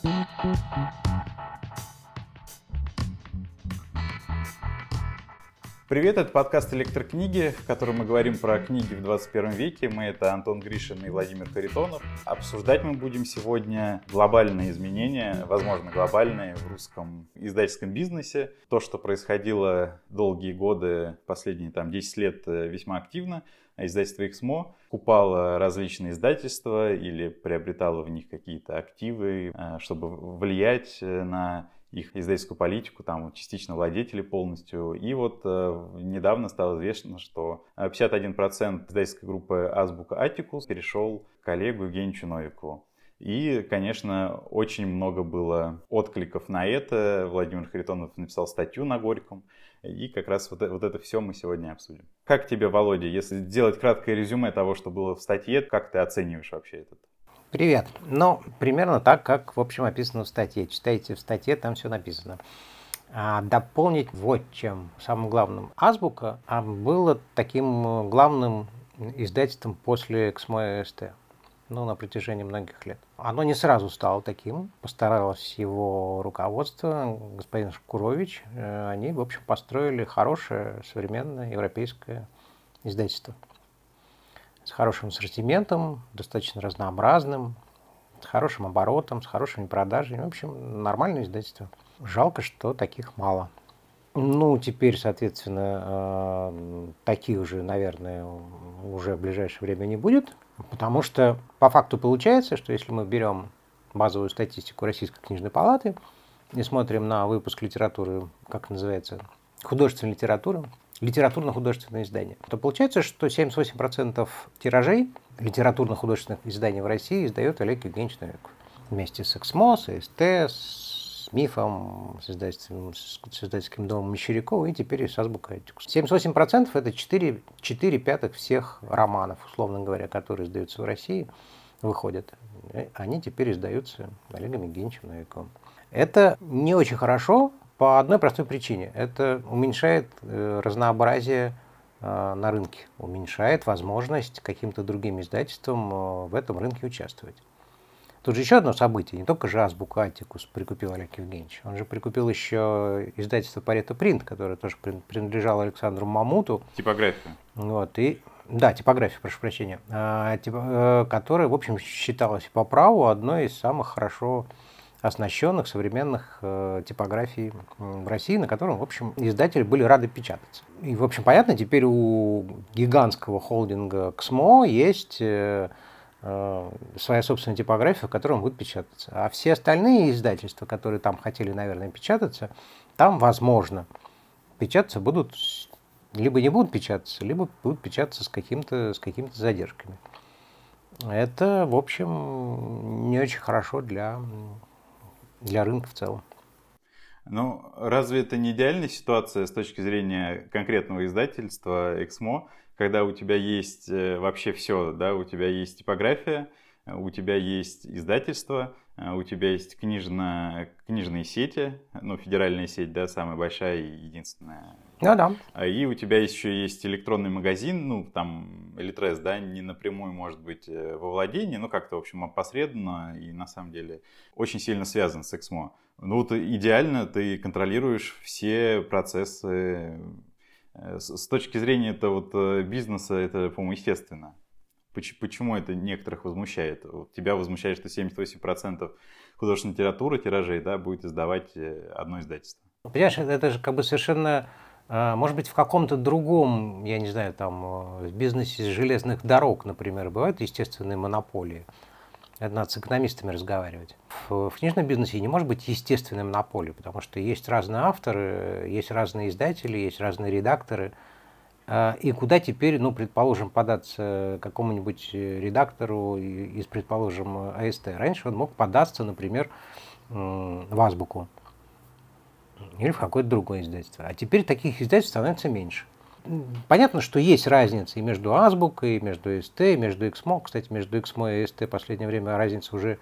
Thank you. Привет, это подкаст «Электрокниги», в котором мы говорим про книги в 21 веке. Мы — это Антон Гришин и Владимир Харитонов. Обсуждать мы будем сегодня глобальные изменения, возможно, глобальные в русском издательском бизнесе. То, что происходило долгие годы, последние там 10 лет э, весьма активно. Издательство «Эксмо» купало различные издательства или приобретало в них какие-то активы, э, чтобы влиять э, на их издательскую политику, там частично владетели полностью. И вот э, недавно стало известно, что 51% издательской группы Азбука Атикус перешел коллегу Евгению Новикову. И, конечно, очень много было откликов на это. Владимир Харитонов написал статью на Горьком. И как раз вот, вот это все мы сегодня обсудим. Как тебе, Володя, если сделать краткое резюме того, что было в статье, как ты оцениваешь вообще этот Привет. Ну, примерно так, как, в общем, описано в статье. Читайте в статье, там все написано. А дополнить вот чем. Самым главным. Азбука а было таким э, главным издательством после Эксмо СТ. Ну, на протяжении многих лет. Оно не сразу стало таким. Постаралось его руководство, господин Шкурович. Э, они, в общем, построили хорошее, современное европейское издательство с хорошим ассортиментом, достаточно разнообразным, с хорошим оборотом, с хорошими продажами. В общем, нормальное издательство. Жалко, что таких мало. Ну, теперь, соответственно, э, таких же, наверное, уже в ближайшее время не будет, потому что по факту получается, что если мы берем базовую статистику Российской книжной палаты и смотрим на выпуск литературы, как называется, художественной литературы, литературно-художественное издание, то получается, что 78% тиражей литературно-художественных изданий в России издает Олег Евгеньевич Новиков. Вместе с Эксмо, с СТ, с Мифом, с издательским, с издательским домом Мещерякова и теперь и с Азбукой Этикус. 78% это 4, 4 пятых всех романов, условно говоря, которые издаются в России, выходят. Они теперь издаются Олегом Евгеньевичем Новиковым. Это не очень хорошо, по одной простой причине. Это уменьшает э, разнообразие э, на рынке, уменьшает возможность каким-то другим издательствам э, в этом рынке участвовать. Тут же еще одно событие. Не только же Азбук Атикус прикупил Олег Евгеньевич. Он же прикупил еще издательство Парето Принт, которое тоже принадлежало Александру Мамуту. Типография. Вот, и, да, типография, прошу прощения. А, типа, которая, в общем, считалась по праву одной из самых хорошо оснащенных современных э, типографий в России, на котором, в общем, издатели были рады печататься. И, в общем, понятно, теперь у гигантского холдинга КСМО есть э, э, своя собственная типография, в которой он будет печататься. А все остальные издательства, которые там хотели, наверное, печататься, там, возможно, печататься будут, либо не будут печататься, либо будут печататься с, каким-то, с какими-то задержками. Это, в общем, не очень хорошо для для рынка в целом. Ну, разве это не идеальная ситуация с точки зрения конкретного издательства Эксмо, когда у тебя есть э, вообще все, да, у тебя есть типография, у тебя есть издательство, э, у тебя есть книжно, книжные сети, ну, федеральная сеть, да, самая большая и единственная. Ну да. А и у тебя еще есть электронный магазин, ну, там, Элитрес, да, не напрямую, может быть, э, во владении, но как-то, в общем, опосредованно и, на самом деле, очень сильно связан с Эксмо. Ну, вот идеально ты контролируешь все процессы. С точки зрения это вот бизнеса, это, по-моему, естественно. Почему это некоторых возмущает? Тебя возмущает, что 78% художественной литературы, тиражей, да, будет издавать э, одно издательство. Понимаешь, это же как бы совершенно, может быть, в каком-то другом, я не знаю, там, э, в бизнесе железных дорог, например, бывают естественные монополии. Это надо с экономистами разговаривать. В, в книжном бизнесе не может быть естественной монополии, потому что есть разные авторы, есть разные издатели, есть разные редакторы – а, и куда теперь, ну, предположим, податься какому-нибудь редактору из, предположим, АСТ? Раньше он мог податься, например, в Азбуку или в какое-то другое издательство. А теперь таких издательств становится меньше. Понятно, что есть разница и между Азбукой, и между СТ, и между Эксмо. Кстати, между Эксмо и СТ в последнее время разница уже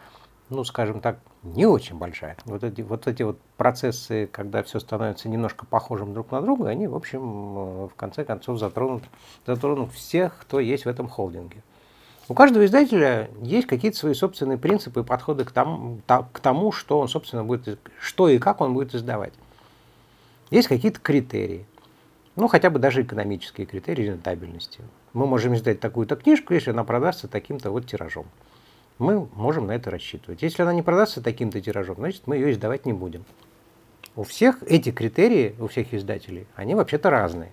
ну, скажем так, не очень большая. Вот эти, вот эти вот процессы, когда все становится немножко похожим друг на друга, они, в общем, э, в конце концов затронут, затронут всех, кто есть в этом холдинге. У каждого издателя есть какие-то свои собственные принципы и подходы к тому, к тому, что он, собственно, будет, что и как он будет издавать. Есть какие-то критерии. Ну, хотя бы даже экономические критерии рентабельности. Мы можем издать такую-то книжку, если она продастся таким-то вот тиражом. Мы можем на это рассчитывать. Если она не продастся таким-то тиражом, значит, мы ее издавать не будем. У всех эти критерии, у всех издателей, они вообще-то разные.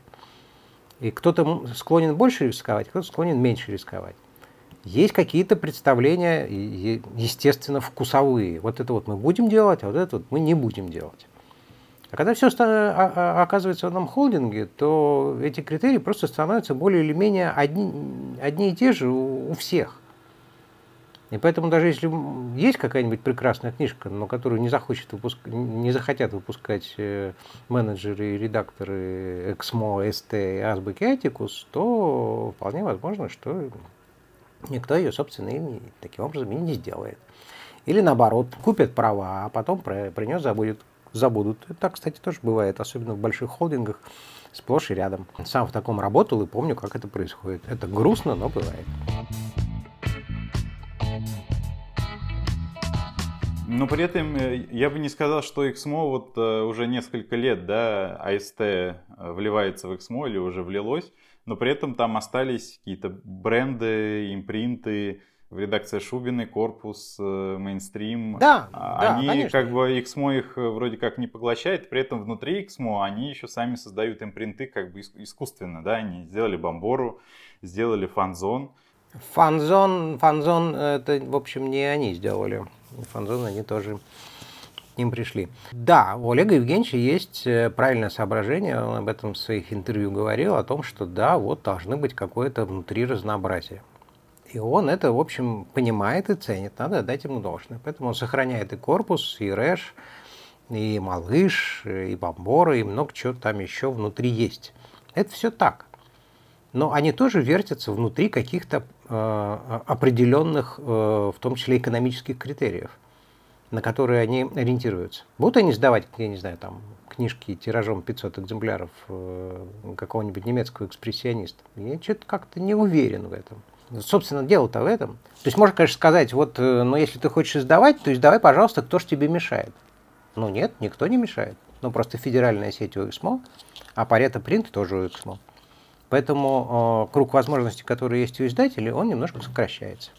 И кто-то склонен больше рисковать, кто-то склонен меньше рисковать. Есть какие-то представления, естественно, вкусовые. Вот это вот мы будем делать, а вот это вот мы не будем делать. А когда все а, а, оказывается в одном холдинге, то эти критерии просто становятся более или менее одни, одни и те же у, у всех. И поэтому даже если есть какая-нибудь прекрасная книжка, но которую не, захочет выпуск... не захотят выпускать э, менеджеры и редакторы Эксмо, СТ и Азбуки Атикус, то вполне возможно, что никто ее, собственно, и таким образом и не сделает. Или наоборот, купят права, а потом про, про нее забудет забудут. Это, кстати, тоже бывает, особенно в больших холдингах, сплошь и рядом. Сам в таком работал и помню, как это происходит. Это грустно, но бывает. Но при этом э, я бы не сказал, что XMO вот э, уже несколько лет, да, AST э, вливается в XMO или уже влилось, но при этом там остались какие-то бренды, импринты, в редакции Шубиной, Корпус, Мейнстрим. Да, они да, конечно. как бы XMO их вроде как не поглощает, при этом внутри XMO они еще сами создают импринты как бы искусственно, да, они сделали Бомбору, сделали Фанзон. Фанзон, Фанзон, это, в общем, не они сделали. Фанзон они тоже к ним пришли. Да, у Олега Евгеньевича есть э, правильное соображение, он об этом в своих интервью говорил, о том, что да, вот должны быть какое-то внутри разнообразие. И он это, в общем, понимает и ценит, надо дать ему должное. Поэтому он сохраняет и корпус, и рэш, и малыш, и бомборы, и много чего там еще внутри есть. Это все так. Но они тоже вертятся внутри каких-то э, определенных, э, в том числе экономических критериев, на которые они ориентируются. Будут они сдавать, я не знаю, там, книжки тиражом 500 экземпляров э, какого-нибудь немецкого экспрессиониста? Я что-то как-то не уверен в этом. Собственно, дело-то в этом. То есть можно, конечно, сказать, вот, э, но если ты хочешь издавать, то издавай, пожалуйста, кто же тебе мешает? Ну нет, никто не мешает. Ну просто федеральная сеть у УХСМО, а Парето Принт тоже у УХСМО. Поэтому э, круг возможностей, которые есть у издателей, он немножко сокращается.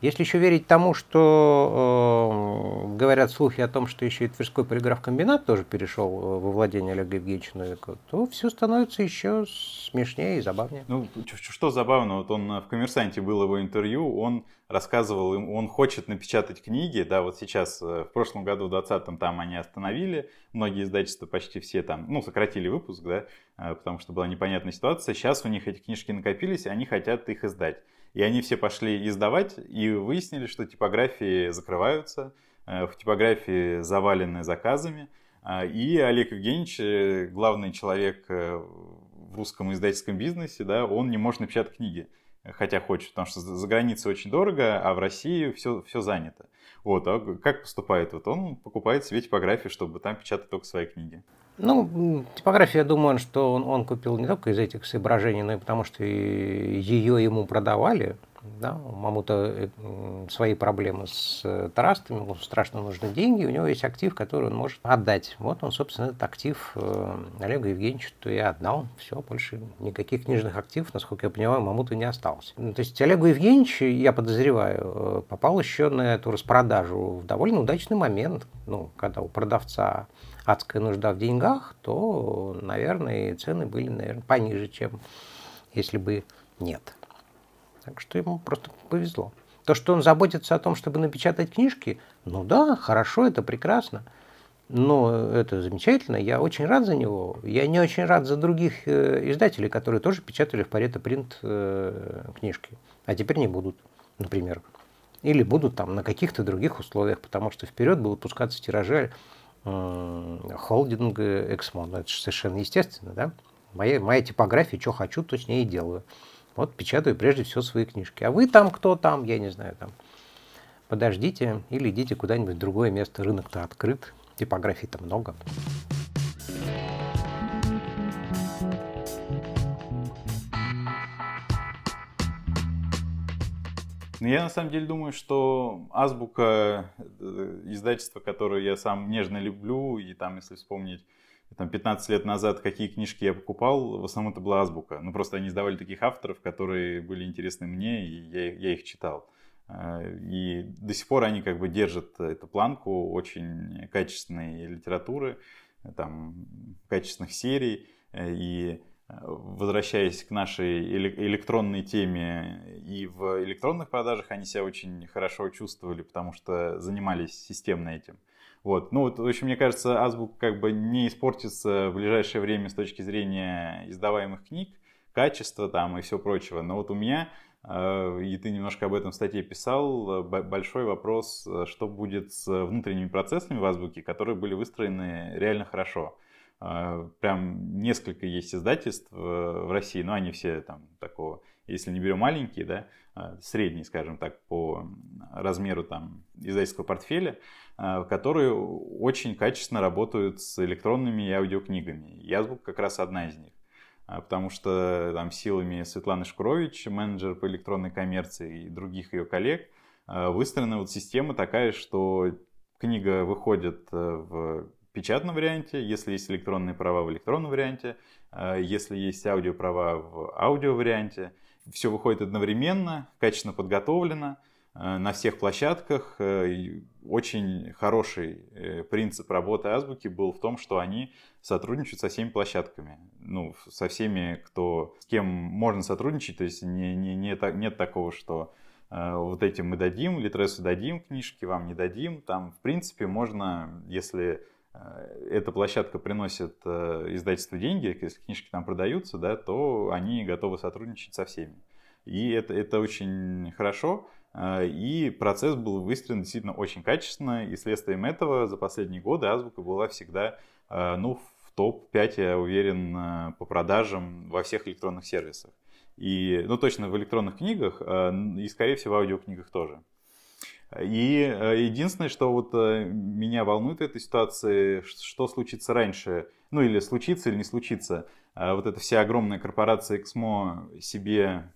Если еще верить тому, что э, говорят слухи о том, что еще и Тверской полиграф-комбинат тоже перешел э, во владение Олега Евгеньевича Новикова, то все становится еще смешнее и забавнее. Ну, что забавно, вот он в «Коммерсанте» был его интервью, он рассказывал, он хочет напечатать книги, да, вот сейчас, э, в прошлом году, в 2020 там они остановили, многие издательства почти все там, ну, сократили выпуск, да, э, потому что была непонятная ситуация, сейчас у них эти книжки накопились, они хотят их издать. И они все пошли издавать и выяснили, что типографии закрываются, э, в типографии завалены заказами. А, и Олег Евгеньевич, э, главный человек э, в русском издательском бизнесе, да, он не может напечатать книги, хотя хочет, потому что за границей очень дорого, а в России все, все занято. Вот, а как поступает? Вот он покупает себе типографию, чтобы там печатать только свои книги. Ну, типография, я думаю, что он, он купил не только из этих соображений, но и потому, что ее ему продавали. Да? У Мамута э, свои проблемы с э, трастами, ему страшно нужны деньги, у него есть актив, который он может отдать. Вот он, собственно, этот актив э, Олегу Евгеньевичу то и отдал. Все, больше никаких книжных активов, насколько я понимаю, Мамуту не осталось. Ну, то есть Олегу Евгеньевичу, я подозреваю, попал еще на эту распродажу в довольно удачный момент, ну, когда у продавца адская нужда в деньгах, то, наверное, цены были, наверное, пониже, чем если бы нет. Так что ему просто повезло. То, что он заботится о том, чтобы напечатать книжки, ну да, хорошо, это прекрасно. Но это замечательно, я очень рад за него. Я не очень рад за других э, издателей, которые тоже печатали в Парето Принт э, книжки, а теперь не будут, например. Или будут там на каких-то других условиях, потому что вперед будут пускаться тиражи холдинг Эксмо. Ну, это совершенно естественно, да? Моя, моя типография, что хочу, то с ней и делаю. Вот печатаю прежде всего свои книжки. А вы там кто там, я не знаю, там. Подождите или идите куда-нибудь в другое место. Рынок-то открыт, типографий-то много. Я на самом деле думаю, что Азбука, э, издательство, которое я сам нежно люблю, и там, если вспомнить, там 15 лет назад какие книжки я покупал, в основном это была Азбука. Ну, просто они издавали таких авторов, которые были интересны мне, и я, я их читал. Э, и до сих пор они как бы держат эту планку очень качественной литературы, там, качественных серий. Э, и возвращаясь к нашей электронной теме, и в электронных продажах они себя очень хорошо чувствовали, потому что занимались системно этим. Вот. Ну, вот, в общем, мне кажется, Азбук как бы не испортится в ближайшее время с точки зрения издаваемых книг, качества там и все прочего. Но вот у меня Э, и ты немножко об этом в статье писал, большой вопрос, э, что будет с внутренними процессами в азбуке, которые были выстроены реально хорошо. Э, прям несколько есть издательств в России, но они все там такого, если не берем маленькие, да, средние, скажем так, по размеру там издательского портфеля, которые очень качественно работают с электронными и аудиокнигами. И Азбук как раз одна из них. А, потому что там силами Светланы Шкурович, менеджер по электронной коммерции и других ее коллег, а, выстроена вот система такая, что книга выходит э, в печатном варианте, если есть электронные права в электронном варианте, а, если есть аудиоправа в аудио варианте. Все выходит одновременно, качественно подготовлено, Э, на всех площадках. Э, очень хороший э, принцип работы Азбуки был в том, что они сотрудничают со всеми площадками. Ну, со всеми, кто, с кем можно сотрудничать. То есть не, не, не, нет такого, что вот этим мы дадим, Литресу дадим книжки, вам не дадим. Там, в принципе, можно, если эта площадка приносит издательству деньги, если книжки там продаются, да, то они готовы сотрудничать со всеми. И это, это очень хорошо. А, и процесс был выстроен действительно очень качественно, и следствием этого за последние годы Азбука была всегда ну, в топ-5, я уверен, по продажам во всех электронных сервисах. И, ну, точно в электронных книгах, и, скорее всего, в аудиокнигах тоже. И единственное, что вот меня волнует в этой ситуации, что случится раньше, ну или случится или не случится, вот эта вся огромная корпорация Exmo себе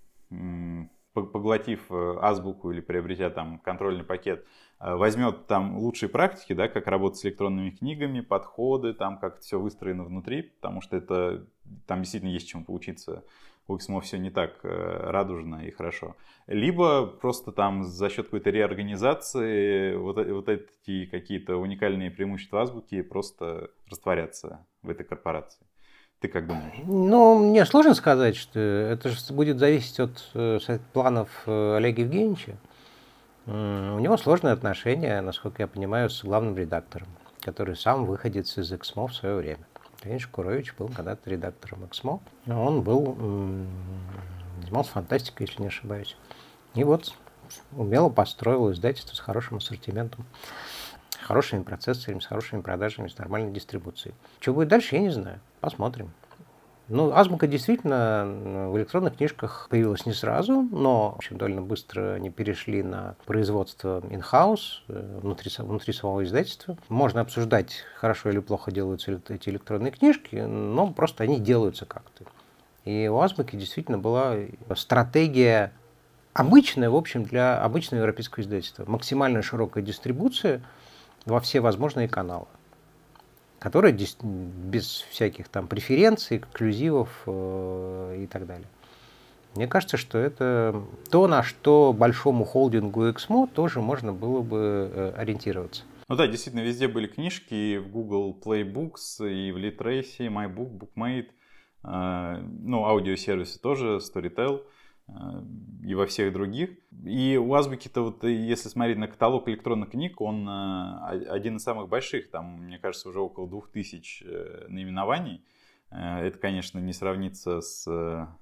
поглотив э, азбуку или приобретя там контрольный пакет, э, возьмет там лучшие практики, да, как работать с электронными книгами, подходы, там как все выстроено внутри, потому что это там действительно есть чему поучиться. У XMO все не так э, радужно и хорошо. Либо просто там за счет какой-то реорганизации вот, вот эти какие-то уникальные преимущества азбуки просто растворятся в этой корпорации. Ты как думаешь? Ну, мне сложно сказать, что это же будет зависеть от э, планов э, Олега Евгеньевича. У него сложные отношения, насколько я понимаю, с главным редактором, который сам выходец из Эксмо в свое время. Евгений Шкурович был когда-то редактором Эксмо. Он был, занимался фантастикой, если не ошибаюсь. И вот умело построил издательство с хорошим ассортиментом, хорошими процессорами, с хорошими продажами, с нормальной дистрибуцией. Что будет дальше, я не знаю. Посмотрим. Ну, азбука действительно в электронных книжках появилась не сразу, но в общем, довольно быстро они перешли на производство in-house, э, внутри, внутри самого издательства. Можно обсуждать, хорошо или плохо делаются эти электронные книжки, но просто они делаются как-то. И у азбуки действительно была стратегия обычная, в общем, для обычного европейского издательства. Максимально широкая дистрибуция во все возможные каналы которые без всяких там преференций, эксклюзивов э, и так далее. Мне кажется, что это то, на что большому холдингу Exmo тоже можно было бы э, ориентироваться. Ну да, действительно, везде были книжки, и в Google Playbooks, и в Litracy, MyBook, BookMate, э, ну, аудиосервисы тоже, Storytel и во всех других. И у Азбуки-то вот, если смотреть на каталог электронных книг, он э, один из самых больших, там, мне кажется, уже около двух тысяч э, наименований. Э, это, конечно, не сравнится с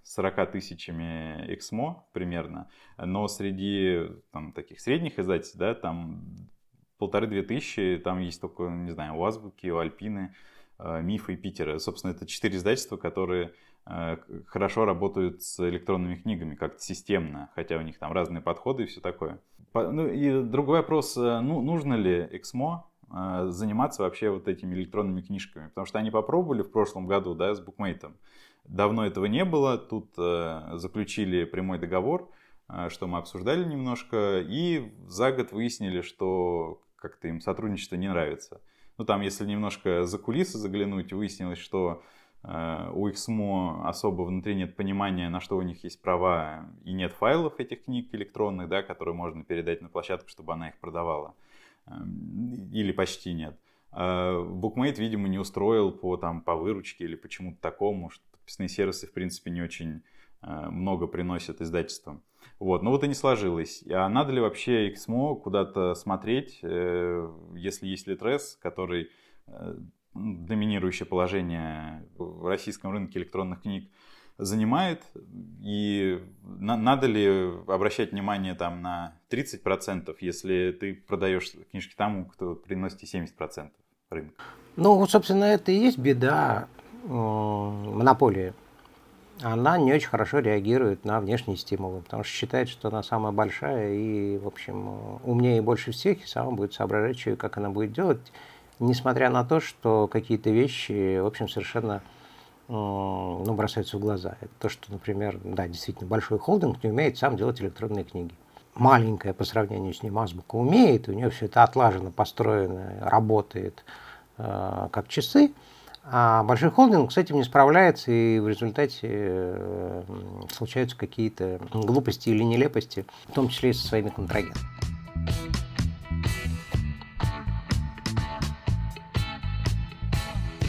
40 тысячами Эксмо примерно, но среди там, таких средних издательств, да, там полторы-две тысячи, там есть только, не знаю, у Азбуки, у Альпины, Мифа и Питера. Собственно, это четыре издательства, которые Э, хорошо работают с электронными книгами как-то системно, хотя у них там разные подходы и все такое. Ну и другой вопрос, э, ну, нужно ли Эксмо э, заниматься вообще вот этими электронными книжками, потому что они попробовали в прошлом году, да, с букмейтом. Давно этого не было, тут заключили прямой договор, что мы обсуждали немножко, и за год выяснили, что как-то им сотрудничество не нравится. Ну, там, если немножко за кулисы заглянуть, выяснилось, что э, у XMO особо внутри нет понимания, на что у них есть права, и нет файлов этих книг электронных, да, которые можно передать на площадку, чтобы она их продавала. Э, или почти нет. Э, Bookmate, видимо, не устроил по, там, по выручке или почему-то такому, что подписные сервисы, в принципе, не очень э, много приносят издательствам. Вот, но вот и не сложилось. А надо ли вообще XMO куда-то смотреть, э, если есть Litres, который э, доминирующее положение в российском рынке электронных книг занимает, и на, надо ли обращать внимание там на 30%, если ты продаешь книжки тому, кто приносит 70% рынка? Ну, вот, собственно, это и есть беда монополии. Она не очень хорошо реагирует на внешние стимулы, потому что считает, что она самая большая и, в общем, умнее больше всех, и сама будет соображать, что и как она будет делать, несмотря на то, что какие-то вещи, в общем, совершенно ну, бросаются в глаза. Это то, что, например, да, действительно, большой холдинг не умеет сам делать электронные книги. Маленькая по сравнению с ним азбука умеет, у нее все это отлажено, построено, работает э, как часы, а большой холдинг с этим не справляется, и в результате э, случаются какие-то глупости или нелепости, в том числе и со своими контрагентами.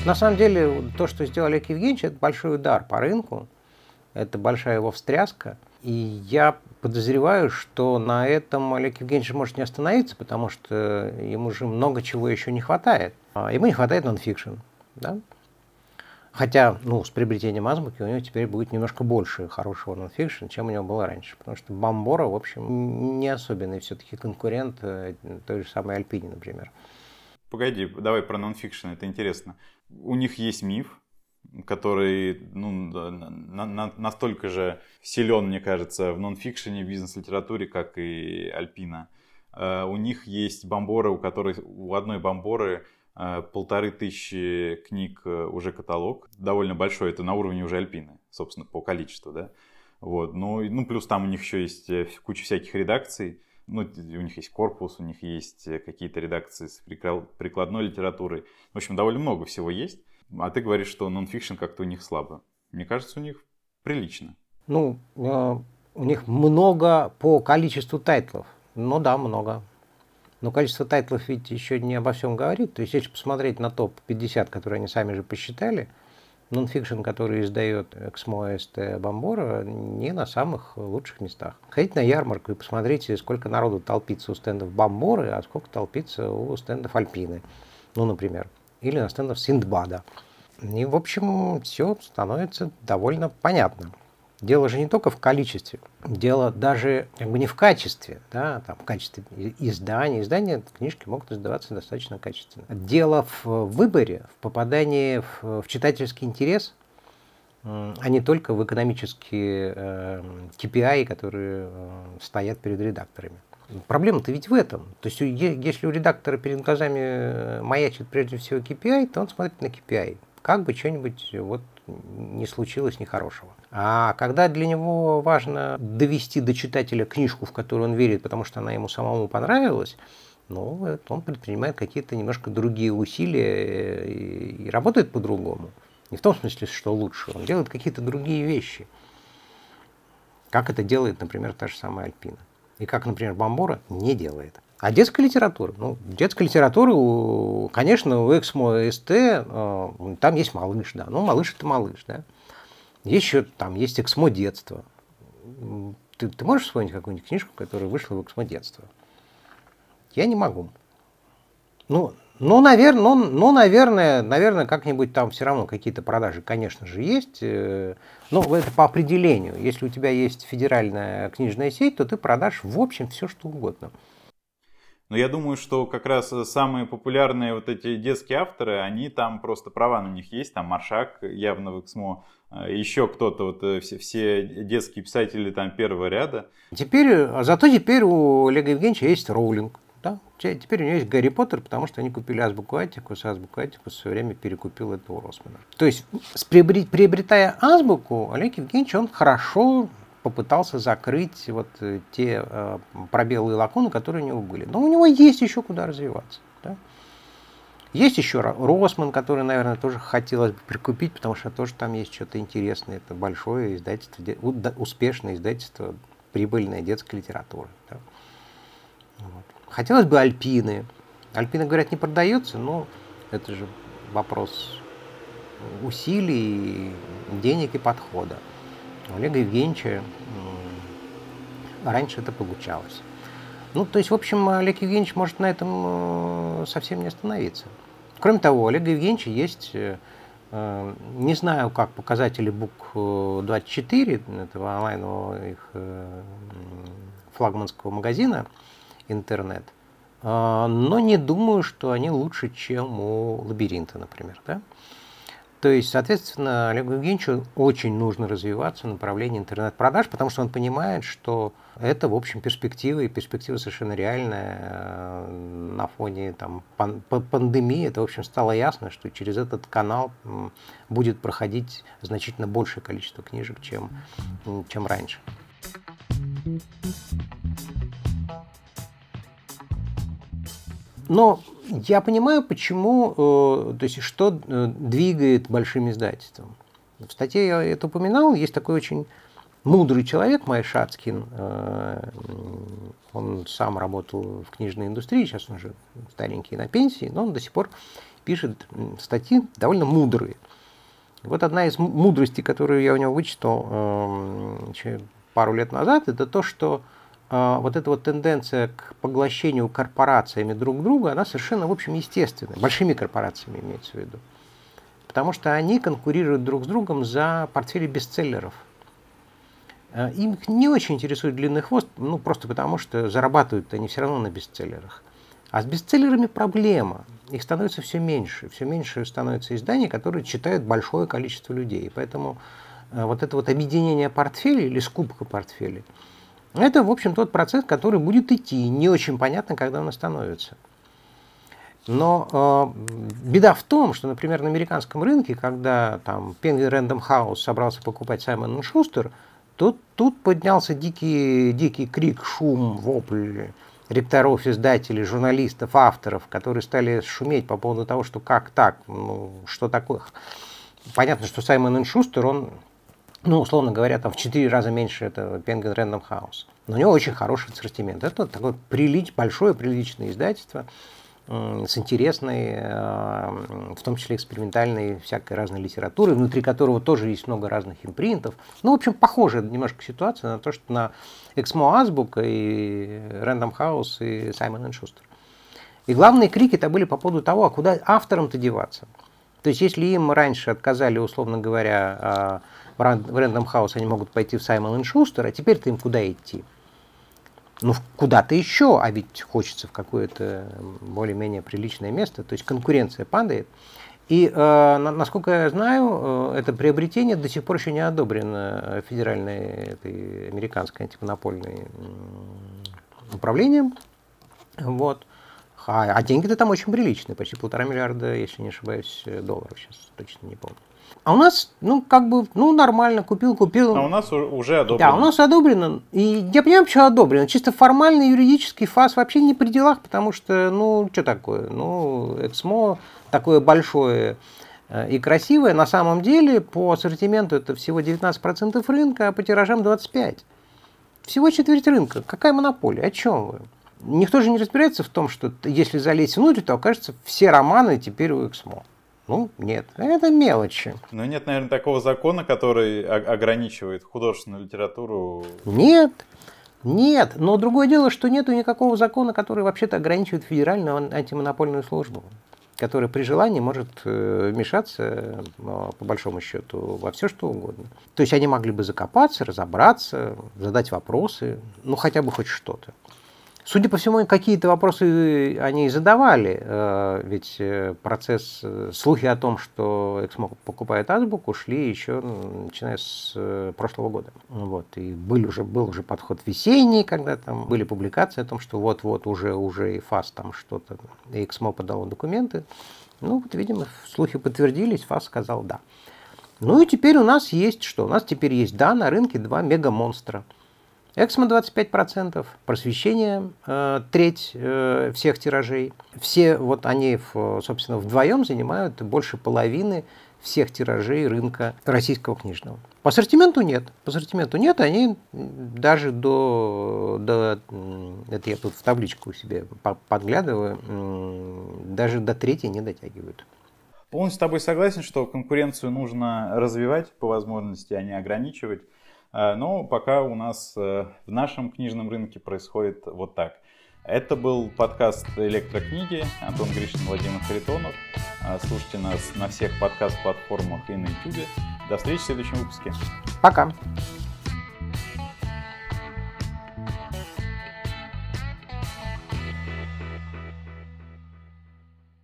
На самом деле, то, что сделал Олег Евгеньевич, это большой удар по рынку, это большая его встряска. И я подозреваю, что на этом Олег Евгеньевич может не остановиться, потому что ему же много чего еще не хватает. А ему не хватает нонфикшн. Да? Хотя, ну, с приобретением азбуки у него теперь будет немножко больше хорошего нонфикшн, чем у него было раньше. Потому что Бомбора, в общем, не особенный все-таки конкурент э, той же самой Альпине, например. Погоди, давай про нонфикшн, это интересно. У них есть миф, который ну, на, на, настолько же силен, мне кажется, в нонфикшене, в бизнес-литературе, как и Альпина. Uh, у них есть бомборы, у которой у одной бомборы Э, полторы тысячи книг э, уже каталог, довольно большой, это на уровне уже Альпины, собственно, по количеству, да. Вот, ну, ну, плюс там у них еще есть э, куча всяких редакций, ну, у них есть корпус, у них есть какие-то редакции с прикладной литературой. В общем, довольно много всего есть. А ты говоришь, что нонфикшн как-то у них слабо. Мне кажется, у них прилично. Ну, у них много по количеству тайтлов. Ну да, много. Но количество тайтлов ведь еще не обо всем говорит. То есть, если посмотреть на топ-50, которые они сами же посчитали, нонфикшн, который издает Эксмо-АСТ, Бомбора, не на самых лучших местах. Ходите на ярмарку и посмотрите, сколько народу толпится у стендов Бомборы, а сколько толпится у стендов Альпины, ну, например, или на стендах Синдбада. И, в общем, все становится довольно понятно. Дело же не только в количестве, дело даже как бы не в качестве, да, там, в качестве издания. Издания книжки могут издаваться достаточно качественно. Дело в выборе, в попадании в, в читательский интерес, а не только в экономические э, KPI, которые э, стоят перед редакторами. Проблема-то ведь в этом. То есть если у редактора перед глазами э, маячит прежде всего KPI, то он смотрит на KPI. Как бы что-нибудь вот не случилось нехорошего. А когда для него важно довести до читателя книжку, в которую он верит, потому что она ему самому понравилась, ну, он предпринимает какие-то немножко другие усилия и, работает по-другому. Не в том смысле, что лучше. Он делает какие-то другие вещи. Как это делает, например, та же самая Альпина. И как, например, Бомбора не делает. А детская литература? Ну, детская литература, конечно, у Эксмо СТ э, там есть малыш, да. Ну, малыш это малыш, да. Еще там есть Эксмо детство. Ты, ты можешь вспомнить какую-нибудь книжку, которая вышла в Эксмо детство? Я не могу. Ну, ну, наверное, ну, ну, наверное, наверное, как-нибудь там все равно какие-то продажи, конечно же, есть. Э, ну, это по определению. Если у тебя есть федеральная книжная сеть, то ты продашь, в общем, все, что угодно. Но я думаю, что как раз самые популярные вот эти детские авторы, они там просто права на них есть. Там Маршак явно в Эксмо, э, еще кто-то, вот э, все, все детские писатели там первого ряда. Теперь, зато теперь у Олега Евгеньевича есть Роулинг. Да? Теперь у него есть Гарри Поттер, потому что они купили Азбуку Атикус, Азбуку Атикус в свое время перекупил этого Росмана. То есть, приобретая Азбуку, Олег Евгеньевич, он хорошо попытался закрыть вот те пробелы и лакуны, которые у него были. Но у него есть еще куда развиваться. Да? Есть еще Росман, который, наверное, тоже хотелось бы прикупить, потому что тоже там есть что-то интересное. Это большое издательство, успешное издательство, прибыльная детская литература. Да. Вот. Хотелось бы Альпины. Альпины, говорят, не продается, но это же вопрос усилий, денег и подхода. У Олега Евгеньевича раньше это получалось. Ну, то есть, в общем, Олег Евгеньевич может на этом э, совсем не остановиться. Кроме того, у Олега Евгеньевича есть, э, э, не знаю, как показатели БУК-24, этого онлайнового их флагманского магазина интернет, но не думаю, что они лучше, чем у лабиринта, например. Да? То есть, соответственно, Олегу Евгеньевичу очень нужно развиваться в направлении интернет-продаж, потому что он понимает, что это, в общем, перспектива, и перспектива совершенно реальная. Э, на фоне там, пан пандемии это, в общем, стало ясно, что через этот канал будет проходить значительно большее количество книжек, чем, чем раньше. Но я понимаю, почему, э, то есть что э, двигает большим издательством. В статье я это упоминал, есть такой очень мудрый человек, Май Шацкин, э, он сам работал в книжной индустрии, сейчас он уже старенький на пенсии, но он до сих пор пишет статьи довольно мудрые. Вот одна из мудростей, которую я у него вычитал пару лет назад, это то, что вот эта вот тенденция к поглощению корпорациями друг друга, она совершенно, в общем, естественная. Большими корпорациями имеется в виду. Потому что они конкурируют друг с другом за портфели бестселлеров. А, им не очень интересует длинный хвост, ну, просто потому что зарабатывают они все равно на бестселлерах. А с бестселлерами проблема. Их становится все меньше. Все меньше становится изданий, которые читают большое количество людей. Поэтому а, вот это вот объединение портфелей или скупка портфелей – это, в общем, тот процесс, который будет идти. Не очень понятно, когда он остановится. Но э, беда в том, что, например, на американском рынке, когда там Penguin Random House собрался покупать Саймон Шустер, тут, тут поднялся дикий, дикий крик, шум, вопль ректоров, издателей, журналистов, авторов, которые стали шуметь по поводу того, что как так, ну, что такое. Понятно, что Саймон Шустер, он ну, условно говоря, там в 4 раза меньше этого Penguin Random House. Но у него очень хороший ассортимент. Это такое прилич, большое приличное издательство с интересной, э, в том числе экспериментальной всякой разной литературой, внутри которого тоже есть много разных импринтов. Ну, в общем, похожая немножко ситуация на то, что на Exmo Азбука и Random House и Simon Schuster. И главные крики-то были по поводу того, а куда авторам-то деваться. То есть, если им раньше отказали, условно говоря, а, в Random House они могут пойти в Simon Schuster, а теперь-то им куда идти? Ну, куда-то еще, а ведь хочется в какое-то более-менее приличное место, то есть конкуренция падает. И, э, насколько я знаю, э, это приобретение до сих пор еще не одобрено федеральной этой американской антимонопольной управлением. Вот. А, а деньги-то там очень приличные, почти полтора миллиарда, если не ошибаюсь, долларов, сейчас точно не помню. А у нас, ну, как бы, ну, нормально, купил, купил. А у нас уже одобрено. Да, у нас одобрено. И я понимаю, почему одобрено. Чисто формальный юридический фаз вообще не при делах, потому что, ну, что такое? Ну, Эксмо такое большое э, и красивое. На самом деле, по ассортименту это всего 19% рынка, а по тиражам 25%. Всего четверть рынка. Какая монополия? О чем вы? Никто же не разбирается в том, что если залезть внутрь, то окажется все романы теперь у Эксмо. Ну, нет, это мелочи. Но нет, наверное, такого закона, который ограничивает художественную литературу. Нет, нет. Но другое дело, что нету никакого закона, который вообще-то ограничивает федеральную антимонопольную службу которая при желании может э, вмешаться, э, по большому счету, во все что угодно. То есть они могли бы закопаться, разобраться, задать вопросы, ну хотя бы хоть что-то. Судя по всему, какие-то вопросы они задавали, э, ведь э, процесс, э, слухи о том, что Эксмо покупает Азбуку, шли еще начиная с прошлого года. Вот. И был уже, был уже подход весенний, когда там были публикации о том, что вот-вот уже, уже и ФАС там что-то, Эксмо подало документы. Ну, вот, видимо, слухи подтвердились, ФАС сказал «да». Ну и теперь у нас есть что? У нас теперь есть, да, на рынке два мега-монстра. Эксмо 25%, просвещение э, треть э, всех тиражей. Все вот они, в, собственно, вдвоем занимают больше половины всех тиражей рынка российского книжного. По ассортименту нет. По ассортименту нет, они даже до, до это я тут в табличку себе подглядываю, даже до третьей не дотягивают. Полностью с тобой согласен, что конкуренцию нужно развивать по возможности, а не ограничивать. А, но пока у нас э, в нашем книжном рынке происходит вот так. Это был подкаст «Электрокниги». Антон Гришин, Владимир Харитонов. А, слушайте нас на всех подкаст-платформах и на YouTube. До встречи в следующем выпуске. Пока.